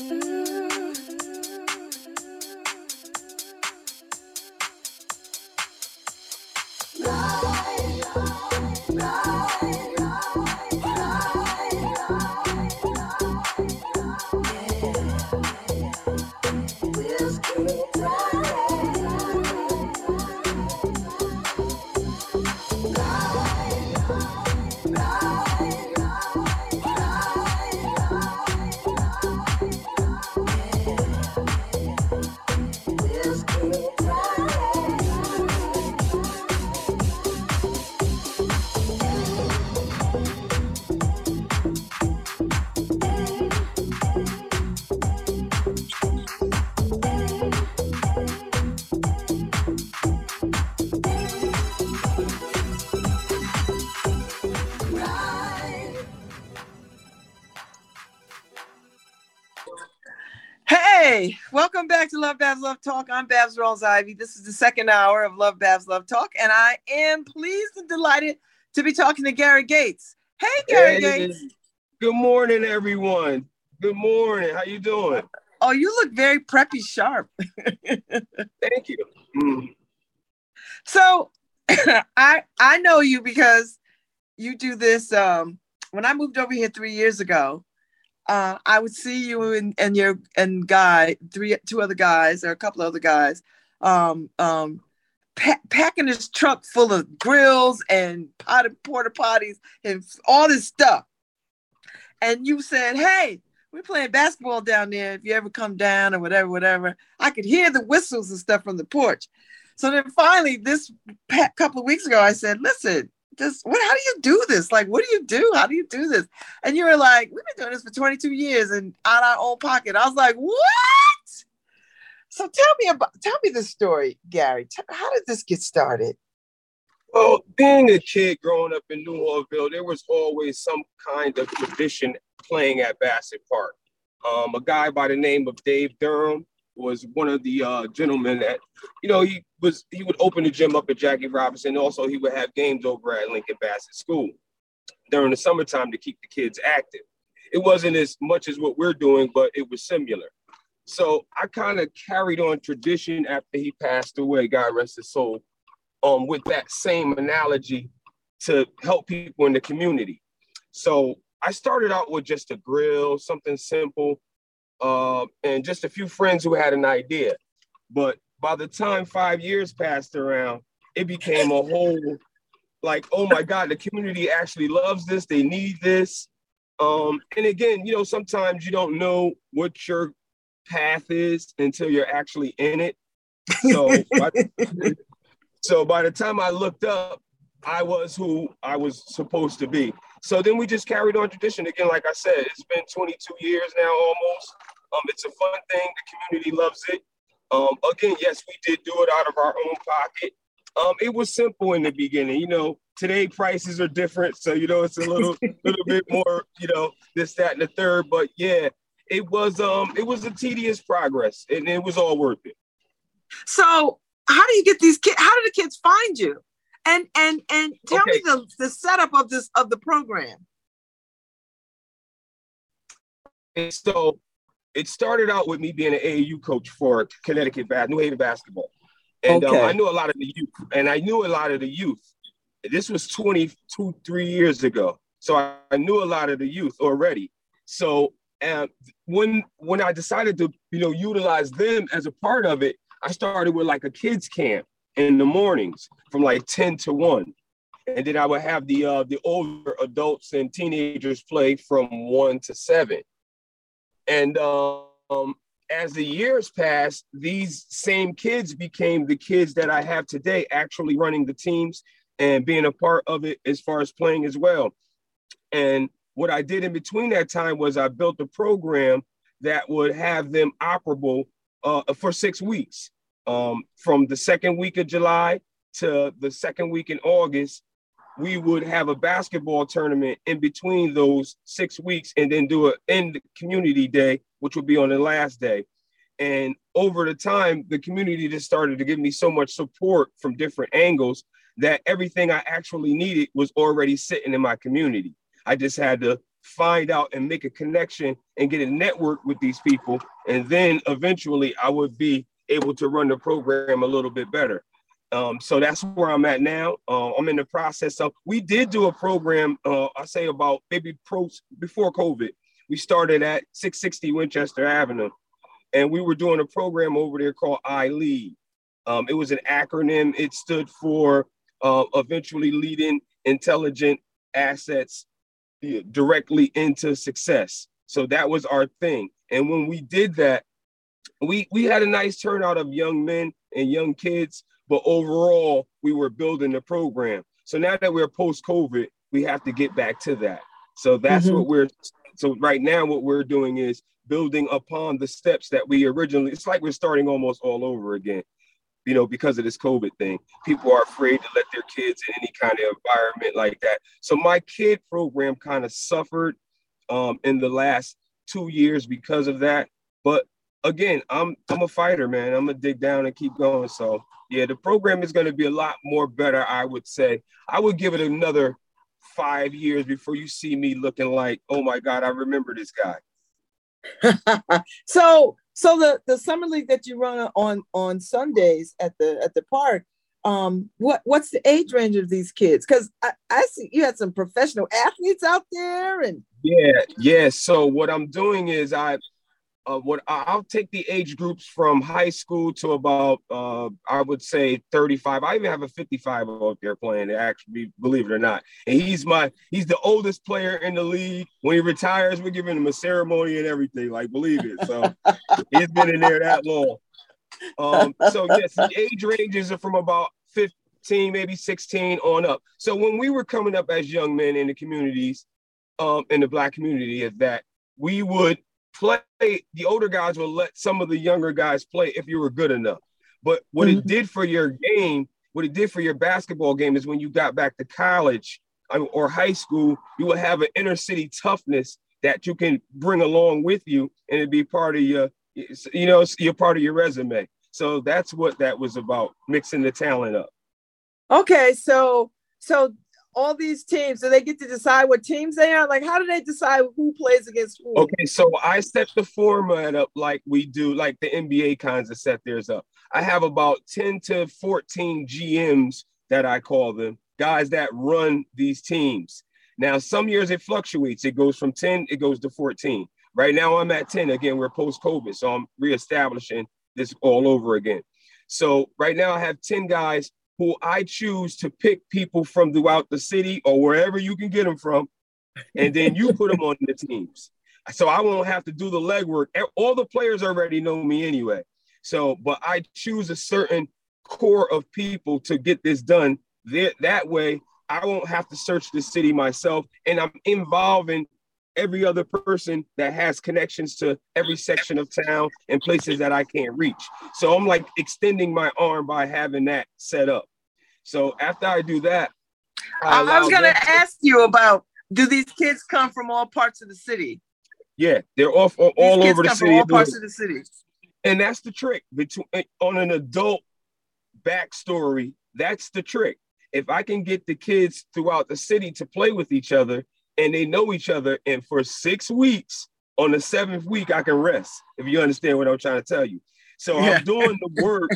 Mm-hmm. Welcome back to Love Babs Love Talk. I'm Babs Rawls Ivy. This is the second hour of Love Babs Love Talk, and I am pleased and delighted to be talking to Gary Gates. Hey, Gary hey, Gates. Good morning, everyone. Good morning. How you doing? Oh, you look very preppy sharp. Thank you. Mm. So, I I know you because you do this. Um, when I moved over here three years ago, uh, I would see you and, and your and guy, three, two other guys, or a couple other guys, um, um, pa- packing his truck full of grills and potted porta potties and all this stuff. And you said, "Hey, we're playing basketball down there. If you ever come down or whatever, whatever." I could hear the whistles and stuff from the porch. So then finally, this couple of weeks ago, I said, "Listen, this what how do you do this? Like what do you do? How do you do this? And you were like we've been doing this for 22 years and out our own pocket. I was like what? So tell me about tell me the story gary. How did this get started? Well being a kid growing up in new Orleans, there was always some kind of tradition playing at bassett park. Um, a guy by the name of dave durham was one of the uh, gentlemen that, you know, he was he would open the gym up at Jackie Robinson. Also, he would have games over at Lincoln Bassett School during the summertime to keep the kids active. It wasn't as much as what we're doing, but it was similar. So I kind of carried on tradition after he passed away, God rest his soul, um, with that same analogy to help people in the community. So I started out with just a grill, something simple uh, and just a few friends who had an idea. But by the time five years passed around, it became a whole like, oh my God, the community actually loves this. They need this. Um, and again, you know, sometimes you don't know what your path is until you're actually in it. So, by, so by the time I looked up, I was who I was supposed to be. So then we just carried on tradition. Again, like I said, it's been 22 years now almost. Um, it's a fun thing. The community loves it. Um, again, yes, we did do it out of our own pocket. Um, it was simple in the beginning. You know, today prices are different, so you know it's a little little bit more, you know, this, that, and the third. But yeah, it was um it was a tedious progress, and it was all worth it. So, how do you get these kids? How do the kids find you? And and and tell okay. me the the setup of this of the program. And so it started out with me being an AAU coach for Connecticut New Haven basketball. And um, okay. um, I knew a lot of the youth, and I knew a lot of the youth. This was 22, three years ago. So I, I knew a lot of the youth already. So uh, when when I decided to, you know, utilize them as a part of it, I started with like a kids camp in the mornings from like 10 to 1. And then I would have the uh, the older adults and teenagers play from 1 to 7. And um, as the years passed, these same kids became the kids that I have today, actually running the teams and being a part of it as far as playing as well. And what I did in between that time was I built a program that would have them operable uh, for six weeks, um, from the second week of July to the second week in August we would have a basketball tournament in between those six weeks and then do an end community day, which would be on the last day. And over the time, the community just started to give me so much support from different angles that everything I actually needed was already sitting in my community. I just had to find out and make a connection and get a network with these people. And then eventually I would be able to run the program a little bit better. Um, so that's where I'm at now. Uh, I'm in the process of, we did do a program, uh, I say about maybe pros before COVID. We started at 660 Winchester Avenue and we were doing a program over there called I Lead. Um, it was an acronym. It stood for uh, eventually leading intelligent assets directly into success. So that was our thing. And when we did that, we we had a nice turnout of young men and young kids, but overall we were building the program. So now that we're post COVID, we have to get back to that. So that's mm-hmm. what we're so right now what we're doing is building upon the steps that we originally it's like we're starting almost all over again you know, because of this COVID thing. People are afraid to let their kids in any kind of environment like that. So my kid program kind of suffered um, in the last two years because of that. But again, I'm I'm a fighter, man. I'm gonna dig down and keep going. So yeah, the program is gonna be a lot more better, I would say. I would give it another five years before you see me looking like, oh my God, I remember this guy. so so the the summer league that you run on on Sundays at the at the park, um, what what's the age range of these kids? Because I, I see you had some professional athletes out there, and yeah, yeah. So what I'm doing is I uh, what I'll take the age groups from high school to about uh, I would say 35. I even have a 55 out there playing. Actually, believe it or not, and he's my he's the oldest player in the league. When he retires, we're giving him a ceremony and everything. Like believe it. So he's been in there that long. Um, so yes, the age ranges are from about 15, maybe 16 on up. So when we were coming up as young men in the communities, um, in the black community, is that we would play, the older guys will let some of the younger guys play if you were good enough. But what mm-hmm. it did for your game, what it did for your basketball game is when you got back to college or high school, you will have an inner city toughness that you can bring along with you and it be part of your, you know, you're part of your resume. So that's what that was about, mixing the talent up. Okay, so so all these teams, do they get to decide what teams they are? Like, how do they decide who plays against who? Okay, so I set the format up like we do, like the NBA kinds of set theirs up. I have about 10 to 14 GMs that I call them, guys that run these teams. Now, some years it fluctuates. It goes from 10, it goes to 14. Right now, I'm at 10. Again, we're post COVID, so I'm reestablishing this all over again. So right now, I have 10 guys who I choose to pick people from throughout the city or wherever you can get them from, and then you put them on the teams. So I won't have to do the legwork. All the players already know me anyway. So, but I choose a certain core of people to get this done. That, way, I won't have to search the city myself, and I'm involving every other person that has connections to every section of town and places that I can't reach. So I'm like extending my arm by having that set up. So after I do that, I, I was gonna ask you about do these kids come from all parts of the city? Yeah, they're all, all, all over the city. all parts of the city. And that's the trick between eh, on an adult backstory. That's the trick. If I can get the kids throughout the city to play with each other and they know each other. And for six weeks, on the seventh week, I can rest. If you understand what I'm trying to tell you. So yeah. I'm doing the work.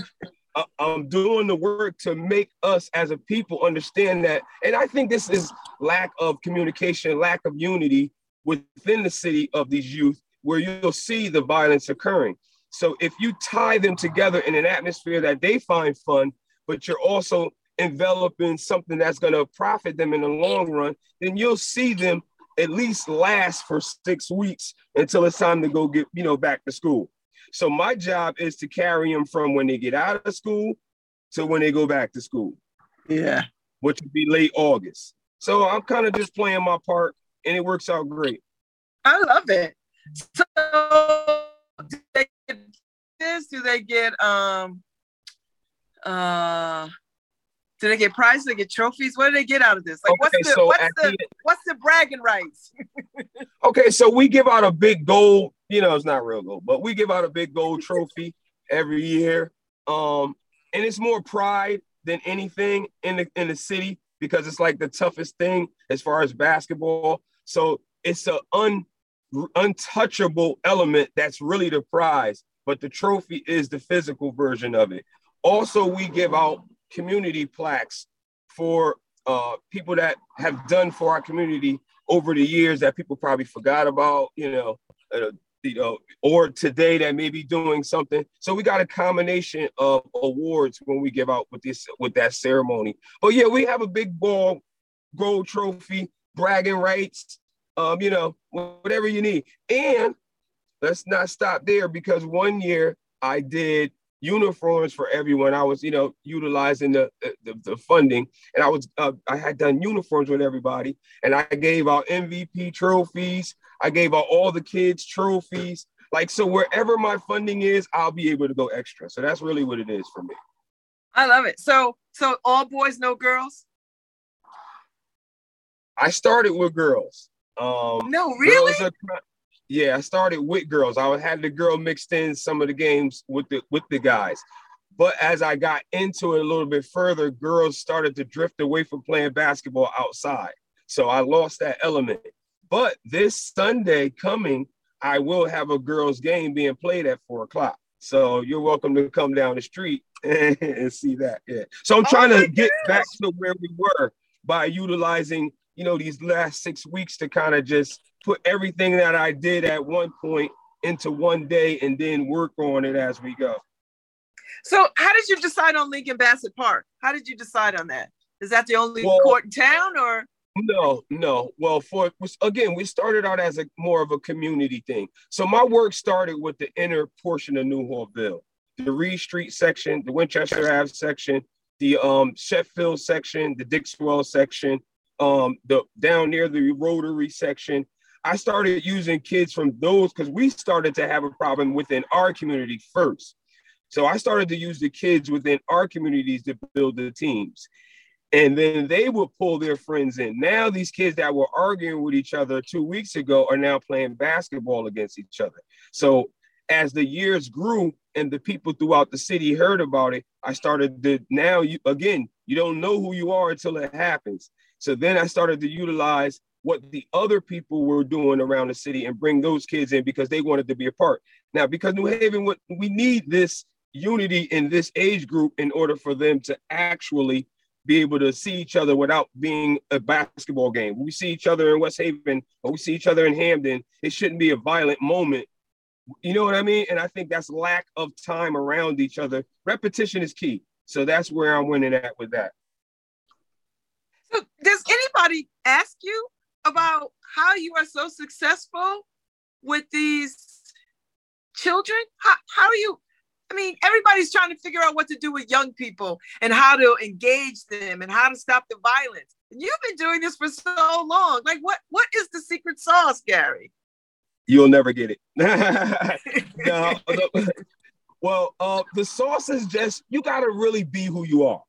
I'm doing the work to make us as a people understand that. And I think this is lack of communication, lack of unity within the city of these youth, where you'll see the violence occurring. So if you tie them together in an atmosphere that they find fun, but you're also enveloping something that's going to profit them in the long run, then you'll see them at least last for six weeks until it's time to go get, you know, back to school. So my job is to carry them from when they get out of school to when they go back to school. Yeah. Which would be late August. So I'm kind of just playing my part and it works out great. I love it. So do they get this? Do they get um uh do they get prizes? Do they get trophies? What do they get out of this? Like, okay, what's the so what's the, the what's the bragging rights? okay, so we give out a big gold. You know, it's not real gold, but we give out a big gold trophy every year. Um, and it's more pride than anything in the in the city because it's like the toughest thing as far as basketball. So it's an un, untouchable element that's really the prize, but the trophy is the physical version of it. Also, we give out community plaques for uh, people that have done for our community over the years that people probably forgot about, you know, uh, you know, or today that may be doing something. So we got a combination of awards when we give out with this with that ceremony. But yeah, we have a big ball gold trophy, bragging rights, um, you know, whatever you need. And let's not stop there because one year I did uniforms for everyone. I was, you know, utilizing the the, the funding, and I was uh, I had done uniforms with everybody, and I gave out MVP trophies. I gave out all the kids trophies. Like so, wherever my funding is, I'll be able to go extra. So that's really what it is for me. I love it. So so all boys, no girls. I started with girls. Um, no, really? Are, yeah, I started with girls. I had the girl mixed in some of the games with the with the guys. But as I got into it a little bit further, girls started to drift away from playing basketball outside. So I lost that element. But this Sunday coming, I will have a girls' game being played at four o'clock. So you're welcome to come down the street and, see that. Yeah. So I'm trying oh to get goodness. back to where we were by utilizing you know, these last six weeks to kind of just put everything that I did at one point into one day and then work on it as we go. So, how did you decide on Lincoln Bassett Park? How did you decide on that? Is that the only well, court in town, or? No, no. Well, for again, we started out as a more of a community thing. So my work started with the inner portion of Newhallville, the Reed Street section, the Winchester Ave section, the um, Sheffield section, the Dixwell section, um, the down near the Rotary section. I started using kids from those because we started to have a problem within our community first. So I started to use the kids within our communities to build the teams. And then they would pull their friends in. Now, these kids that were arguing with each other two weeks ago are now playing basketball against each other. So, as the years grew and the people throughout the city heard about it, I started to now, you, again, you don't know who you are until it happens. So then I started to utilize what the other people were doing around the city and bring those kids in because they wanted to be a part. Now, because New Haven, we need this unity in this age group in order for them to actually be able to see each other without being a basketball game. We see each other in West Haven or we see each other in Hamden. It shouldn't be a violent moment. You know what I mean? And I think that's lack of time around each other. Repetition is key. So that's where I'm winning at with that. So does anybody ask you about how you are so successful with these children? How, how are you? I mean, everybody's trying to figure out what to do with young people and how to engage them and how to stop the violence. And you've been doing this for so long. Like, what what is the secret sauce, Gary? You'll never get it. no, well, uh, the sauce is just you got to really be who you are.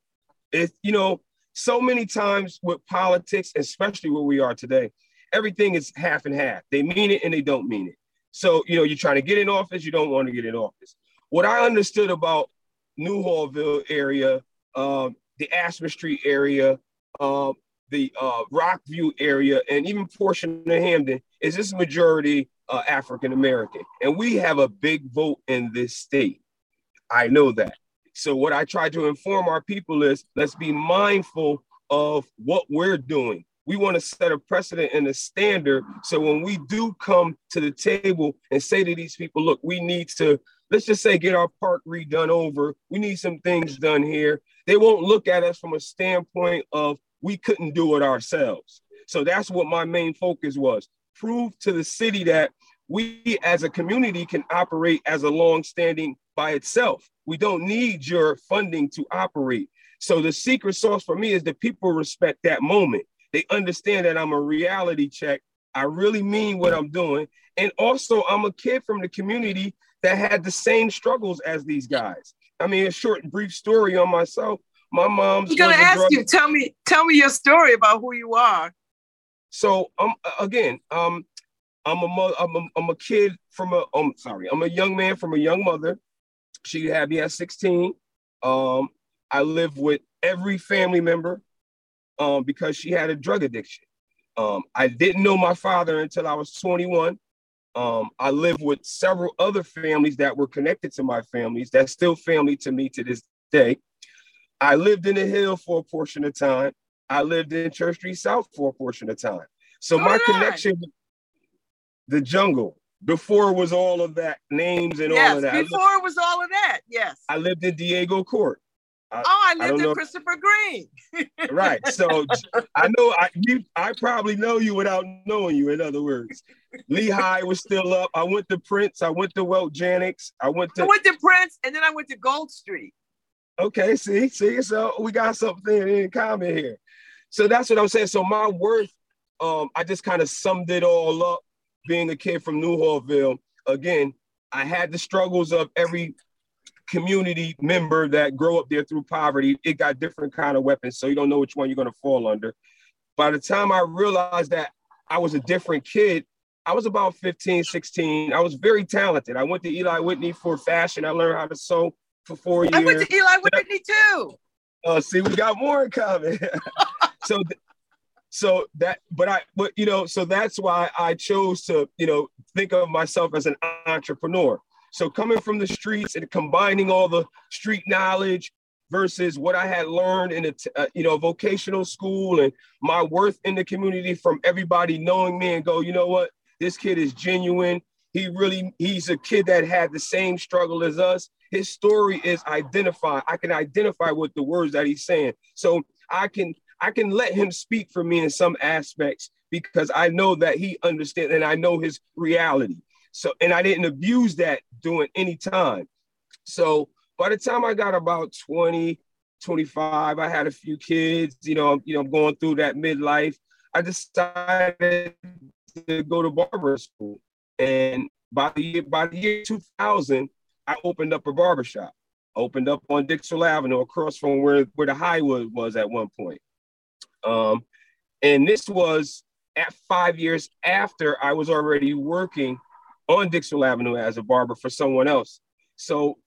If you know, so many times with politics, especially where we are today, everything is half and half. They mean it and they don't mean it. So, you know, you're trying to get in office, you don't want to get in office. What I understood about Newhallville area, um, the Ashman Street area, uh, the uh, Rockview area, and even portion of Hamden is this majority uh, African American. And we have a big vote in this state. I know that. So what I try to inform our people is let's be mindful of what we're doing. We want to set a precedent and a standard. So when we do come to the table and say to these people, look, we need to, let's just say, get our park redone over. We need some things done here. They won't look at us from a standpoint of we couldn't do it ourselves. So that's what my main focus was. Prove to the city that we as a community can operate as a long-standing by itself. We don't need your funding to operate. So the secret sauce for me is that people respect that moment. They understand that I'm a reality check. I really mean what I'm doing. And also, I'm a kid from the community that had the same struggles as these guys. I mean, a short, brief story on myself. My mom's. I'm gonna ask you. Tell me, tell me your story about who you are. So, um, again, um, I'm a, mo- I'm a, I'm a kid from a. I'm sorry, I'm a young man from a young mother she had me at 16. Um, I lived with every family member um, because she had a drug addiction. Um, I didn't know my father until I was 21. Um, I lived with several other families that were connected to my families. That's still family to me to this day. I lived in the hill for a portion of time. I lived in Church Street South for a portion of time. So my connection, the jungle, before was all of that names and yes, all of that. Before it was all of that, yes. I lived in Diego Court. I, oh, I lived I in Christopher Green. right. So I know I you I probably know you without knowing you, in other words. Lehigh was still up. I went to Prince. I went to Welch Annex. I went to I went to Prince and then I went to Gold Street. Okay, see, see, so we got something in common here. So that's what I'm saying. So my worth, um, I just kind of summed it all up being a kid from Newhallville. Again, I had the struggles of every community member that grow up there through poverty. It got different kind of weapons, so you don't know which one you're going to fall under. By the time I realized that I was a different kid, I was about 15, 16. I was very talented. I went to Eli Whitney for fashion. I learned how to sew for four years. I went to Eli Whitney too. Oh, uh, see, we got more in common. so, so that, but I, but you know, so that's why I chose to, you know, think of myself as an entrepreneur. So coming from the streets and combining all the street knowledge versus what I had learned in a, uh, you know, vocational school and my worth in the community from everybody knowing me and go, you know what, this kid is genuine. He really, he's a kid that had the same struggle as us his story is identified. I can identify with the words that he's saying. So I can I can let him speak for me in some aspects because I know that he understands and I know his reality. So and I didn't abuse that during any time. So by the time I got about 20, 25, I had a few kids, you know, you know, I'm going through that midlife. I decided to go to barber school. And by the year, by the year 2000, I opened up a barbershop. Opened up on Dixwell Avenue across from where, where the Highwood was at one point. Um, and this was at five years after I was already working on Dixwell Avenue as a barber for someone else. So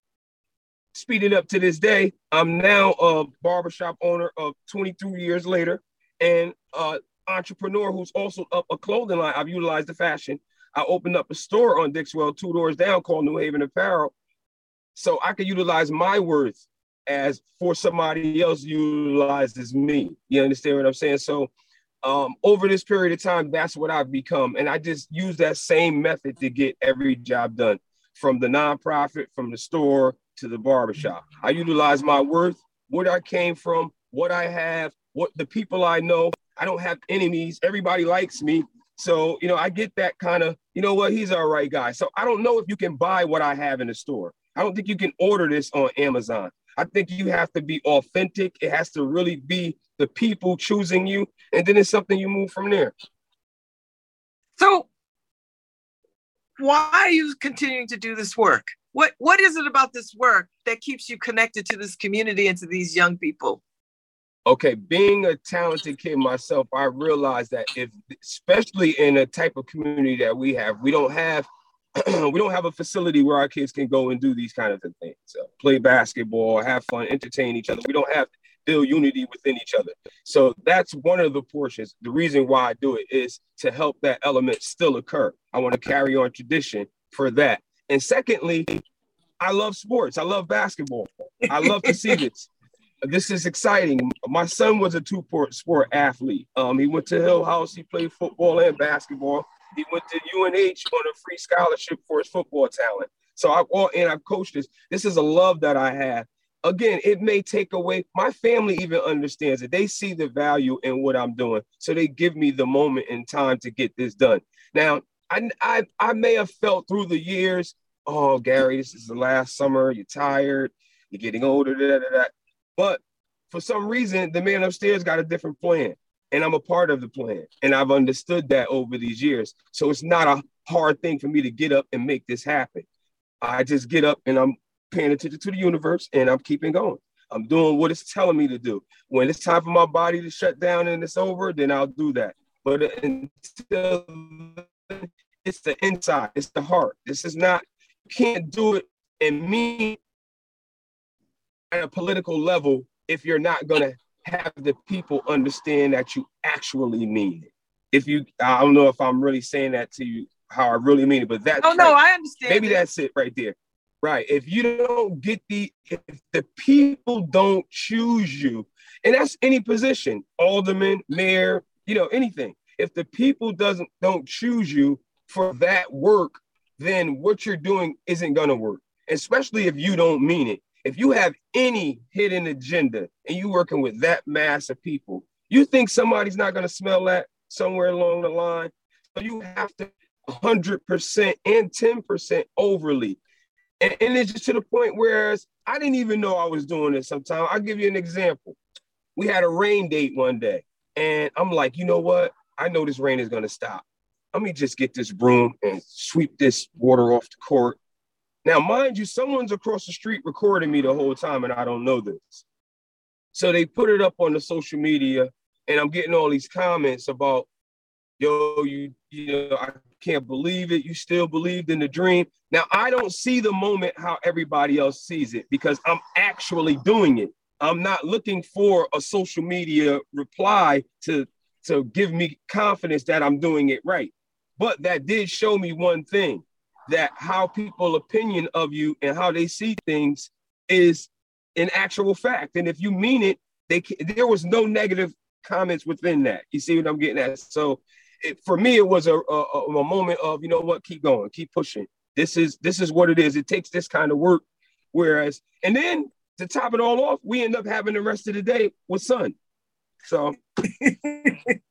speeding up to this day, I'm now a barbershop owner of 23 years later and an entrepreneur who's also up a clothing line. I've utilized the fashion. I opened up a store on Dixwell two doors down called New Haven Apparel so I can utilize my worth as for somebody else utilizes me. You understand what I'm saying? So um, over this period of time, that's what I've become. And I just use that same method to get every job done from the nonprofit, from the store to the barbershop. I utilize my worth, what I came from, what I have, what the people I know. I don't have enemies. Everybody likes me. So, you know, I get that kind of, you know what, he's all right guy. So I don't know if you can buy what I have in the store. I don't think you can order this on Amazon. I think you have to be authentic. It has to really be the people choosing you, and then it's something you move from there. So, why are you continuing to do this work? What What is it about this work that keeps you connected to this community and to these young people? Okay, being a talented kid myself, I realized that if, especially in a type of community that we have, we don't have we don't have a facility where our kids can go and do these kind of things. So play basketball, have fun, entertain each other. We don't have build unity within each other. So that's one of the portions. The reason why I do it is to help that element still occur. I want to carry on tradition for that. And secondly, I love sports. I love basketball. I love to see this. This is exciting. My son was a two-sport sport athlete. Um, he went to Hillhouse. He played football and basketball. He went to UNH on a free scholarship for his football talent. So I and I've coached this. This is a love that I have. Again, it may take away. My family even understands it. They see the value in what I'm doing, so they give me the moment and time to get this done. Now, I I, I may have felt through the years. Oh, Gary, this is the last summer. You're tired. You're getting older. Da, da, da. But for some reason, the man upstairs got a different plan and I'm a part of the plan. And I've understood that over these years. So it's not a hard thing for me to get up and make this happen. I just get up and I'm paying attention to the universe and I'm keeping going. I'm doing what it's telling me to do. When it's time for my body to shut down and it's over, then I'll do that. But until it's the inside, it's the heart. This is not, you can't do it and me at a political level if you're not going to have the people understand that you actually mean it. if you, I don't know if I'm really saying that to you how I really mean it, but that. Oh no, I understand. Maybe it. that's it right there. Right. If you don't get the, if the people don't choose you, and that's any position, alderman, mayor, you know, anything. If the people doesn't don't choose you for that work, then what you're doing isn't gonna work. Especially if you don't mean it. If you have any hidden agenda and you're working with that mass of people, you think somebody's not gonna smell that somewhere along the line. So you have to 100% and 10% overly. And, and it's just to the point where I didn't even know I was doing this sometimes. I'll give you an example. We had a rain date one day, and I'm like, you know what? I know this rain is going to stop. Let me just get this broom and sweep this water off the court. Now, mind you, someone's across the street recording me the whole time, and I don't know this. So they put it up on the social media, and I'm getting all these comments about, yo, you, you know, I can't believe it. You still believed in the dream. Now, I don't see the moment how everybody else sees it because I'm actually doing it. I'm not looking for a social media reply to, to give me confidence that I'm doing it right. But that did show me one thing that how people opinion of you and how they see things is an actual fact. And if you mean it, they there was no negative comments within that. You see what I'm getting at? So it, for me, it was a, a, a moment of you know what, keep going, keep pushing. This is this is what it is. It takes this kind of work. Whereas, and then to top it all off, we end up having the rest of the day with sun. So, so what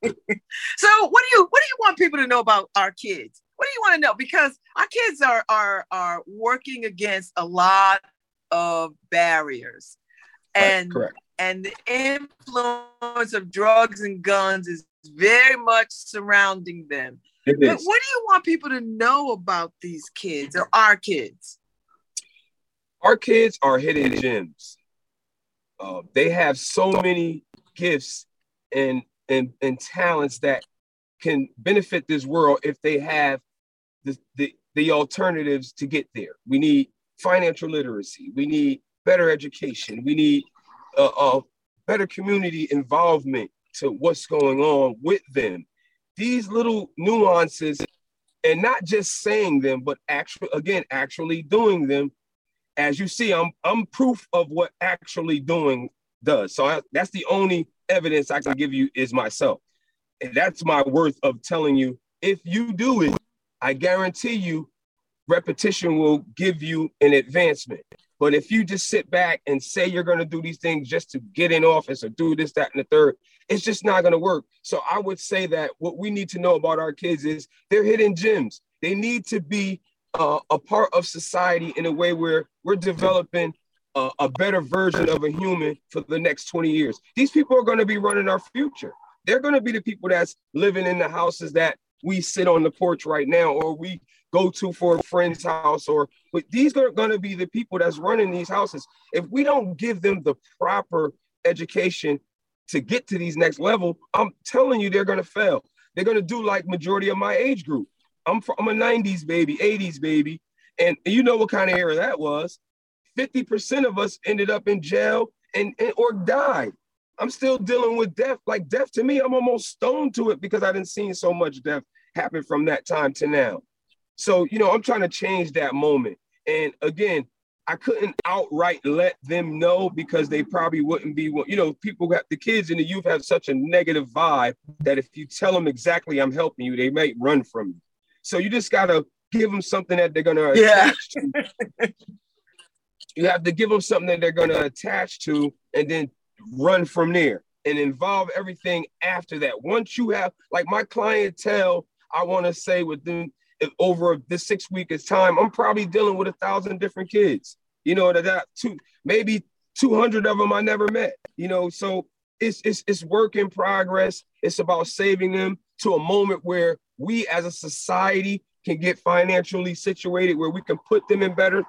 do you what do you want people to know about our kids? What do you want to know? Because our kids are are are working against a lot of barriers, and right, and the influence of drugs and guns is very much surrounding them. But what do you want people to know about these kids or our kids? Our kids are hidden gems. Uh, they have so many gifts and, and and talents that can benefit this world if they have the, the, the alternatives to get there. We need financial literacy. We need better education. We need uh, better community involvement to what's going on with them. These little nuances, and not just saying them, but actually, again, actually doing them. As you see, I'm I'm proof of what actually doing does. So I, that's the only evidence I can give you is myself, that's my worth of telling you. If you do it, I guarantee you, repetition will give you an advancement. But if you just sit back and say you're going to do these things just to get in office or do this, that, and the third, it's just not going to work. So I would say that what we need to know about our kids is they're hidden gems. They need to be uh, a part of society in a way where we're developing uh, a better version of a human for the next 20 years. These people are going to be running our future. They're going to be the people that's living in the houses that we sit on the porch right now, or we go to for a friend's house, or but these are going to be the people that's running these houses. If we don't give them the proper education to get to these next level, I'm telling you, they're going to fail. They're going to do like majority of my age group. I'm from I'm a 90s baby, 80s baby. And you know what kind of era that was. 50% of us ended up in jail and, and or died. I'm still dealing with death. Like death to me, I'm almost stoned to it because I didn't see so much death happen from that time to now. So, you know, I'm trying to change that moment. And again, I couldn't outright let them know because they probably wouldn't be, you know, people got the kids and the youth have such a negative vibe that if you tell them exactly I'm helping you, they might run from you. So you just got to give them something that they're going to yeah. attach to. you have to give them something that they're going to attach to and then run from there and involve everything after that. Once you have, like my clientele, I want to say within over this six weeks time, I'm probably dealing with a thousand different kids. You know, that, that two, maybe 200 of them I never met, you know, so it's, it's, it's work in progress. It's about saving them to a moment where we as a society can get financially situated where we can put them in better.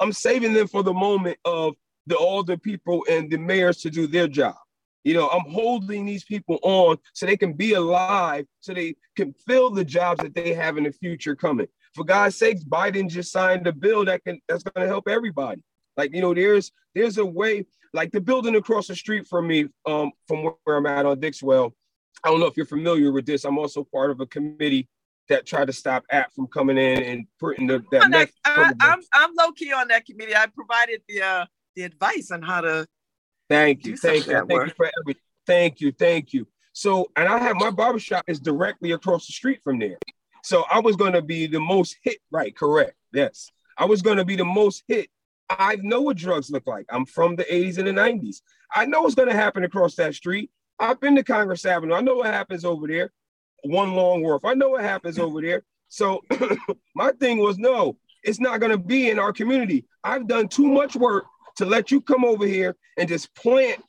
I'm saving them for the moment of the older people and the mayors to do their job. You know, I'm holding these people on so they can be alive, so they can fill the jobs that they have in the future coming. For God's sakes, Biden just signed a bill that can that's going to help everybody. Like you know, there's there's a way. Like the building across the street from me, um, from where I'm at on Dixwell, I don't know if you're familiar with this. I'm also part of a committee that tried to stop app from coming in and putting the that. I, I'm I'm low key on that committee. I provided the uh, the advice on how to. Thank you, thank you, thank you for everything. Thank you, thank you. So, and I have my barbershop is directly across the street from there. So I was going to be the most hit, right? Correct. Yes. I was going to be the most hit. I know what drugs look like. I'm from the 80s and the 90s. I know what's going to happen across that street. I've been to Congress Avenue. I know what happens over there. One long wharf. I know what happens over there. So my thing was no, it's not going to be in our community. I've done too much work to let you come over here and just plant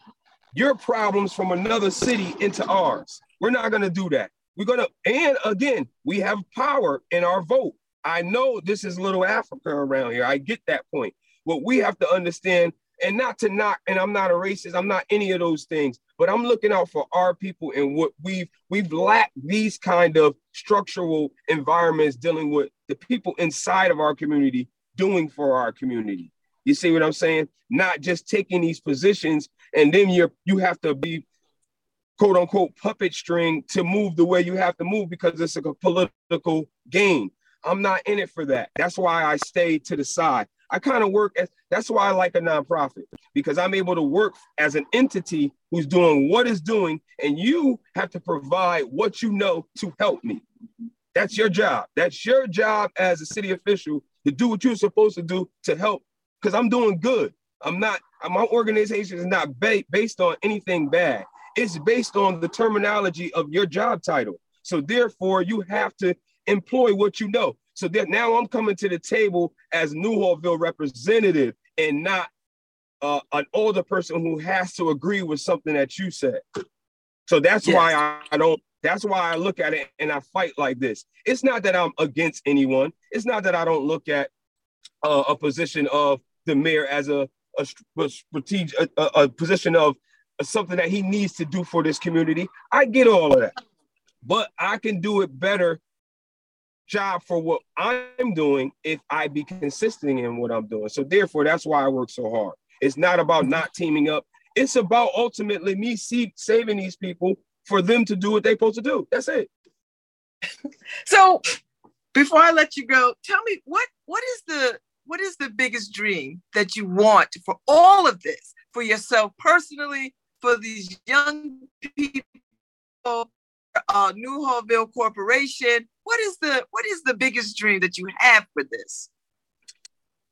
your problems from another city into ours. We're not going to do that. We're going to, and again, we have power in our vote. I know this is little Africa around here. I get that point. What we have to understand, and not to knock, and I'm not a racist, I'm not any of those things, but I'm looking out for our people and what we've we've lacked these kind of structural environments dealing with the people inside of our community doing for our community. You see what I'm saying? Not just taking these positions and then you're you have to be quote unquote puppet string to move the way you have to move because it's a political game. I'm not in it for that. That's why I stay to the side. I kind of work as that's why I like a nonprofit because I'm able to work as an entity who's doing what is doing, and you have to provide what you know to help me. That's your job. That's your job as a city official to do what you're supposed to do to help because I'm doing good. I'm not, my organization is not ba- based on anything bad. It's based on the terminology of your job title. So therefore, you have to employ what you know. So that now I'm coming to the table as Newhallville representative and not uh, an older person who has to agree with something that you said. So that's yes. why I, I don't. That's why I look at it and I fight like this. It's not that I'm against anyone. It's not that I don't look at uh, a position of the mayor as a a, a strategic a, a, position of something that he needs to do for this community. I get all of that, but I can do it better job for what I'm doing if I be consistent in what I'm doing. So therefore, that's why I work so hard. It's not about not teaming up. It's about ultimately me see, saving these people for them to do what they're supposed to do. That's it. so before I let you go, tell me what what is the what is the biggest dream that you want for all of this, for yourself personally, for these young people, uh, Newhallville Corporation? What is the what is the biggest dream that you have for this?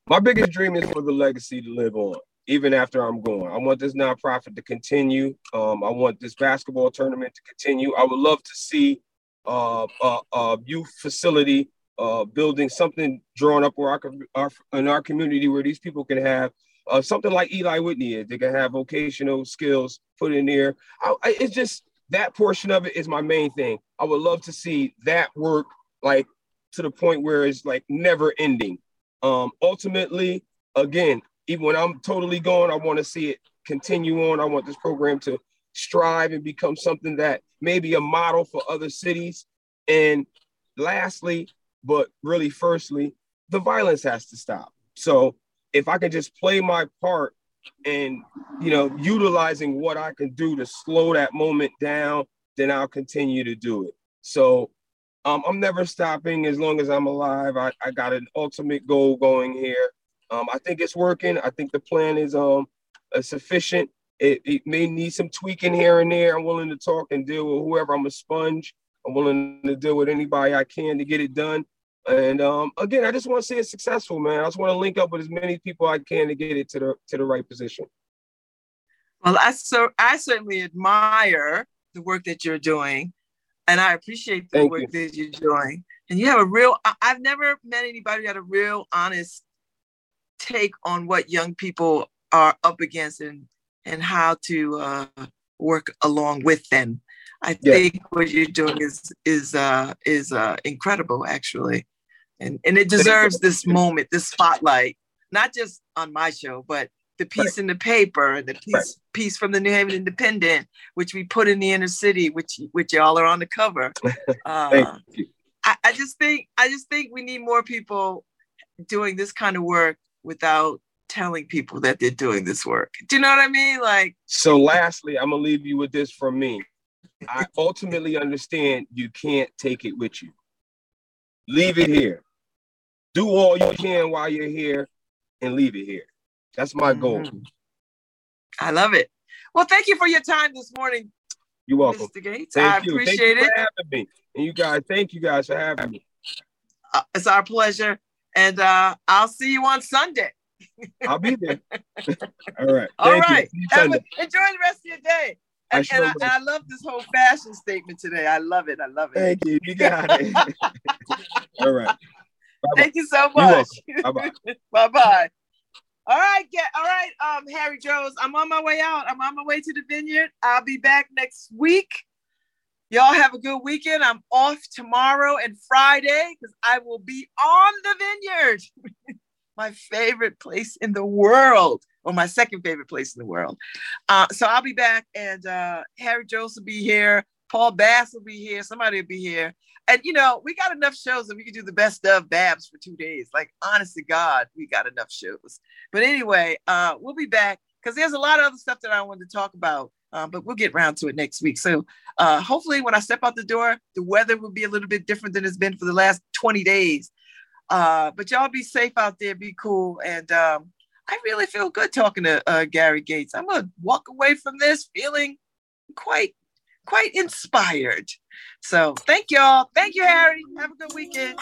My biggest dream is for the legacy to live on, even after I'm gone. I want this nonprofit to continue. Um, I want this basketball tournament to continue. I would love to see uh, a, a youth facility uh, building something drawn up where our, our, in our community where these people can have uh, something like Eli Whitney is. They can have vocational skills put in there. I, I, it's just that portion of it is my main thing. I would love to see that work like to the point where it's like never ending. Um, ultimately, again, even when I'm totally gone, I want to see it continue on. I want this program to strive and become something that may be a model for other cities. And lastly, but really firstly, the violence has to stop. So if I can just play my part and you know utilizing what I can do to slow that moment down, then I'll continue to do it. So um, I'm never stopping as long as I'm alive. I, I got an ultimate goal going here. Um, I think it's working. I think the plan is um uh, sufficient. It, it may need some tweaking here and there. I'm willing to talk and deal with whoever. I'm a sponge. I'm willing to deal with anybody I can to get it done. And um, again, I just want to see it successful, man. I just want to link up with as many people I can to get it to the to the right position. Well, I so I certainly admire the work that you're doing, and I appreciate the Thank work you. that you're doing. And you have a real. I've never met anybody who had a real honest take on what young people are up against and and how to uh, work along with them. I yeah. think what you're doing is is uh, is uh, incredible, actually, and and it deserves this moment, this spotlight, not just on my show, but the piece right. in the paper the piece right. piece from the New Haven Independent, which we put in the inner city, which which y'all are on the cover. Uh, I, I just think I just think we need more people doing this kind of work without telling people that they're doing this work. Do you know what I mean? Like so lastly, I'm gonna leave you with this from me I ultimately understand you can't take it with you. Leave it here. Do all you can while you're here and leave it here. That's my goal. Mm-hmm. I love it. Well, thank you for your time this morning. You're welcome. Mr. Gates. Thank I you. appreciate thank you it. having me. And you guys, thank you guys for having me. Uh, it's our pleasure. And uh, I'll see you on Sunday. I'll be there. all right. All right. A, enjoy the rest of your day. And I, and, I, and I, love this whole fashion statement today. I love it. I love it. Thank you. You got it. All right. Bye-bye. Thank you so much. Bye bye. bye bye. All right, get all right, um, Harry Jones. I'm on my way out. I'm on my way to the vineyard. I'll be back next week. Y'all have a good weekend. I'm off tomorrow and Friday because I will be on the vineyard. my favorite place in the world, or my second favorite place in the world. Uh, so I'll be back, and uh, Harry Jones will be here. Paul Bass will be here. Somebody will be here. And you know, we got enough shows that we can do the best of Babs for two days. Like, honest to God, we got enough shows. But anyway, uh, we'll be back because there's a lot of other stuff that I wanted to talk about. Um, but we'll get around to it next week. So uh, hopefully, when I step out the door, the weather will be a little bit different than it's been for the last 20 days. Uh, but y'all be safe out there, be cool. And um, I really feel good talking to uh, Gary Gates. I'm gonna walk away from this feeling quite quite inspired. So thank y'all. Thank you, Harry. Have a good weekend.